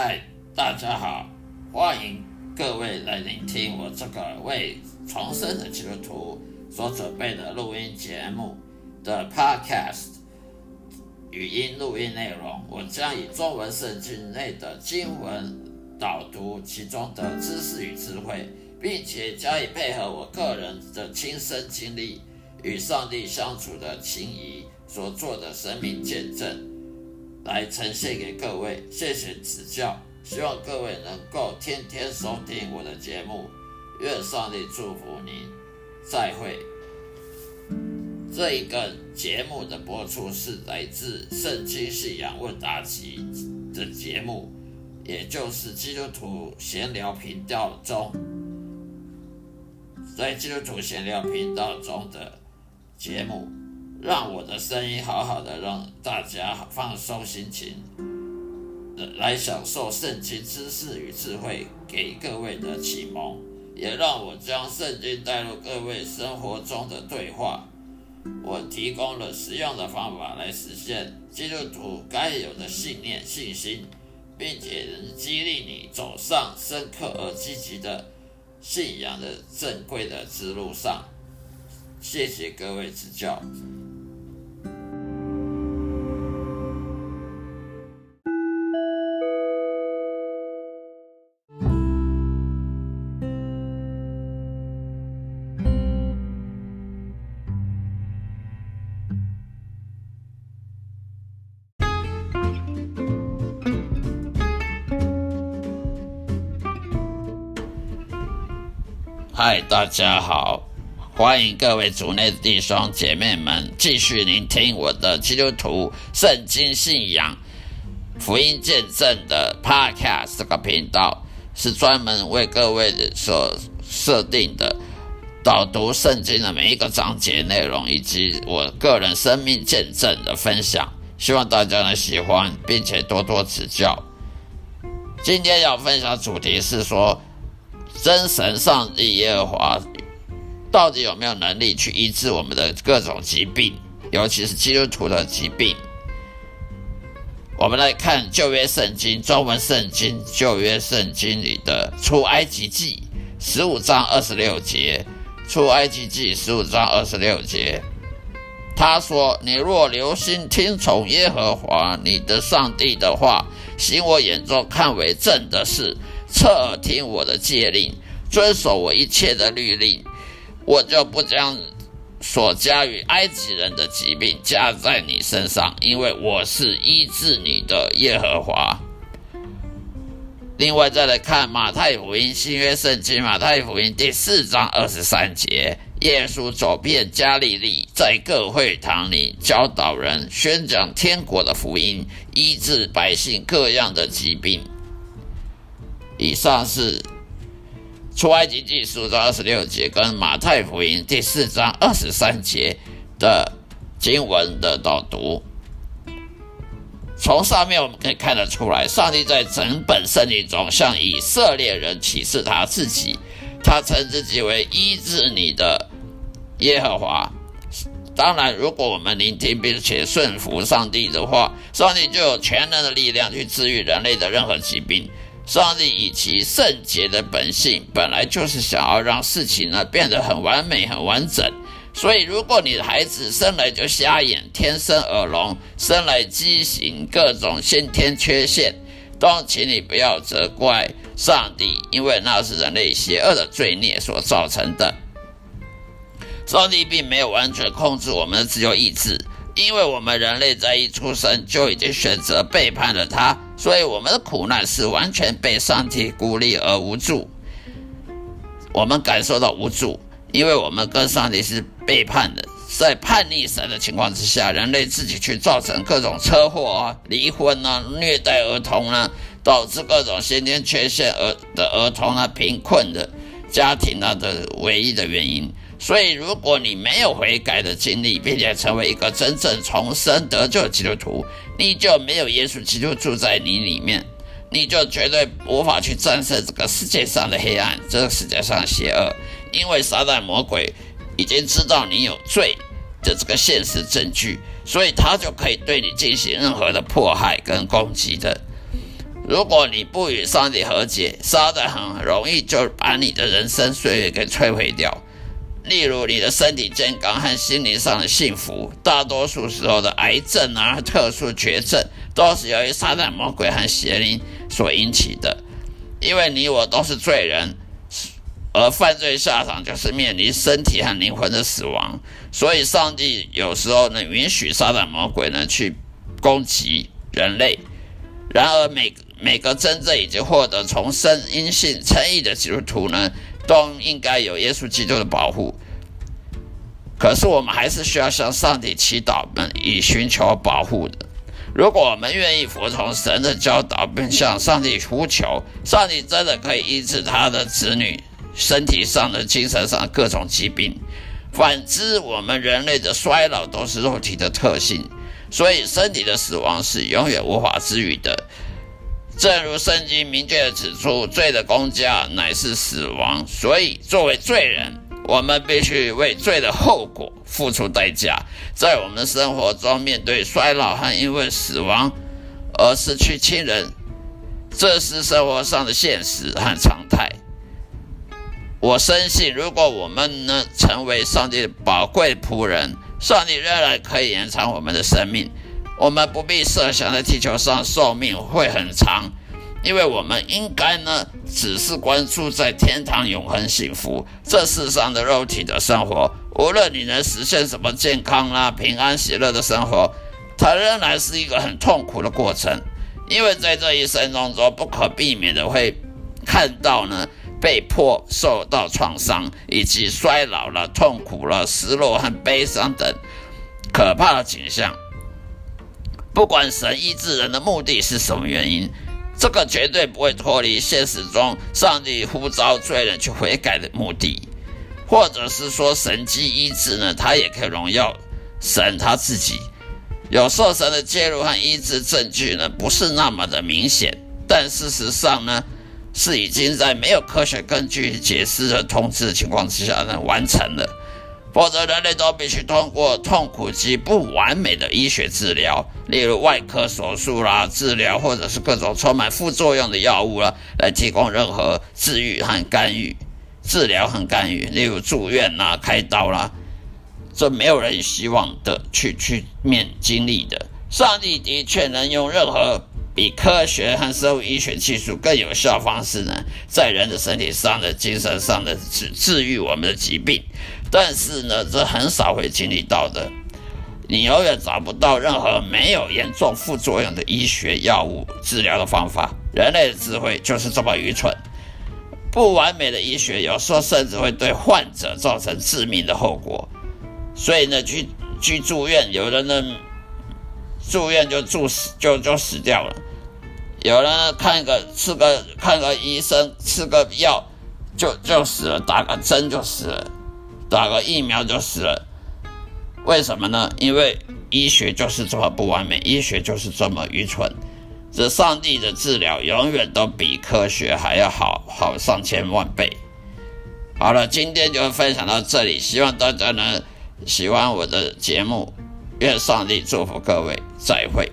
嗨大家好，欢迎各位来聆听我这个为重生的基督徒所准备的录音节目的 Podcast 语音录音内容。我将以中文圣经内的经文导读其中的知识与智慧，并且加以配合我个人的亲身经历与上帝相处的情谊所做的生命见证。来呈现给各位，谢谢指教，希望各位能够天天收听我的节目，愿上帝祝福您，再会。这一个节目的播出是来自《圣经信仰问答集》的节目，也就是基督徒闲聊频道中，在基督徒闲聊频道中的节目。让我的声音好好的，让大家放松心情，来享受圣经知识与智慧给各位的启蒙，也让我将圣经带入各位生活中的对话。我提供了实用的方法来实现基督徒该有的信念、信心，并且能激励你走上深刻而积极的信仰的正规的之路上。谢谢各位指教。嗨，大家好！欢迎各位主内的弟兄姐妹们继续聆听我的基督徒圣经信仰福音见证的 Podcast 这个频道，是专门为各位所设定的导读圣经的每一个章节内容，以及我个人生命见证的分享。希望大家能喜欢，并且多多指教。今天要分享主题是说。真神上帝耶和华到底有没有能力去医治我们的各种疾病，尤其是基督徒的疾病？我们来看旧约圣经，中文圣经旧约圣经里的出埃及记十五章二十六节，出埃及记十五章二十六节，他说：“你若留心听从耶和华你的上帝的话，行我眼中看为正的事。”侧耳听我的戒令，遵守我一切的律令，我就不将所加于埃及人的疾病加在你身上，因为我是医治你的耶和华。另外，再来看马太福音新约圣经马太福音第四章二十三节，耶稣走遍加利利，在各会堂里教导人，宣讲天国的福音，医治百姓各样的疾病。以上是出埃及记十章二十六节跟马太福音第四章二十三节的经文的导读。从上面我们可以看得出来，上帝在整本圣经中向以色列人启示他自己，他称自己为医治你的耶和华。当然，如果我们聆听并且顺服上帝的话，上帝就有全能的力量去治愈人类的任何疾病。上帝以其圣洁的本性，本来就是想要让事情呢变得很完美、很完整。所以，如果你的孩子生来就瞎眼、天生耳聋、生来畸形、各种先天缺陷，都请你不要责怪上帝，因为那是人类邪恶的罪孽所造成的。上帝并没有完全控制我们的自由意志。因为我们人类在一出生就已经选择背叛了他，所以我们的苦难是完全被上帝孤立而无助。我们感受到无助，因为我们跟上帝是背叛的，在叛逆神的情况之下，人类自己去造成各种车祸啊、离婚啊、虐待儿童啊，导致各种先天缺陷儿的儿童啊、贫困的家庭啊的唯一的原因。所以，如果你没有悔改的经历，并且成为一个真正重生得救的基督徒，你就没有耶稣基督住在你里面，你就绝对无法去战胜这个世界上的黑暗，这个世界上的邪恶。因为撒旦魔鬼已经知道你有罪的这个现实证据，所以他就可以对你进行任何的迫害跟攻击的。如果你不与上帝和解，撒旦很容易就把你的人生岁月给摧毁掉。例如，你的身体健康和心灵上的幸福，大多数时候的癌症啊、特殊绝症，都是由于撒旦魔鬼和邪灵所引起的。因为你我都是罪人，而犯罪下场就是面临身体和灵魂的死亡。所以，上帝有时候呢，允许撒旦魔鬼呢去攻击人类。然而，每每个真正已经获得重生、因信称义的基督徒呢？都应该有耶稣基督的保护，可是我们还是需要向上帝祈祷，们以寻求保护的。如果我们愿意服从神的教导，并向上帝呼求，上帝真的可以医治他的子女身体上的、精神上各种疾病。反之，我们人类的衰老都是肉体的特性，所以身体的死亡是永远无法治愈的。正如圣经明确的指出，罪的公价乃是死亡。所以，作为罪人，我们必须为罪的后果付出代价。在我们的生活中，面对衰老和因为死亡而失去亲人，这是生活上的现实和常态。我深信，如果我们能成为上帝的宝贵仆人，上帝仍然可以延长我们的生命。我们不必设想在地球上寿命会很长，因为我们应该呢，只是关注在天堂永恒幸福。这世上的肉体的生活，无论你能实现什么健康啦、平安、喜乐的生活，它仍然是一个很痛苦的过程。因为在这一生当中，不可避免的会看到呢，被迫受到创伤，以及衰老了、痛苦了、失落和悲伤等可怕的景象。不管神医治人的目的是什么原因，这个绝对不会脱离现实中上帝呼召罪人去悔改的目的，或者是说神迹医治呢？他也可以荣耀神他自己。有时候神的介入和医治证据呢，不是那么的明显，但事实上呢，是已经在没有科学根据解释的通知的情况之下呢，完成了。否则，人类都必须通过痛苦及不完美的医学治疗，例如外科手术啦、治疗，或者是各种充满副作用的药物啦，来提供任何治愈和干预、治疗和干预，例如住院啦、开刀啦，这没有人希望的去去面经历的。上帝的确能用任何比科学和生物医学技术更有效方式呢，在人的身体上的、精神上的治治愈我们的疾病。但是呢，这很少会经历到的。你永远找不到任何没有严重副作用的医学药物治疗的方法。人类的智慧就是这么愚蠢。不完美的医学有时候甚至会对患者造成致命的后果。所以呢，去去住院，有人呢住院就住死就就死掉了。有人看个吃个看个医生吃个药就就死了，打个针就死了。打个疫苗就死了，为什么呢？因为医学就是这么不完美，医学就是这么愚蠢。这上帝的治疗永远都比科学还要好好上千万倍。好了，今天就分享到这里，希望大家能喜欢我的节目，愿上帝祝福各位，再会。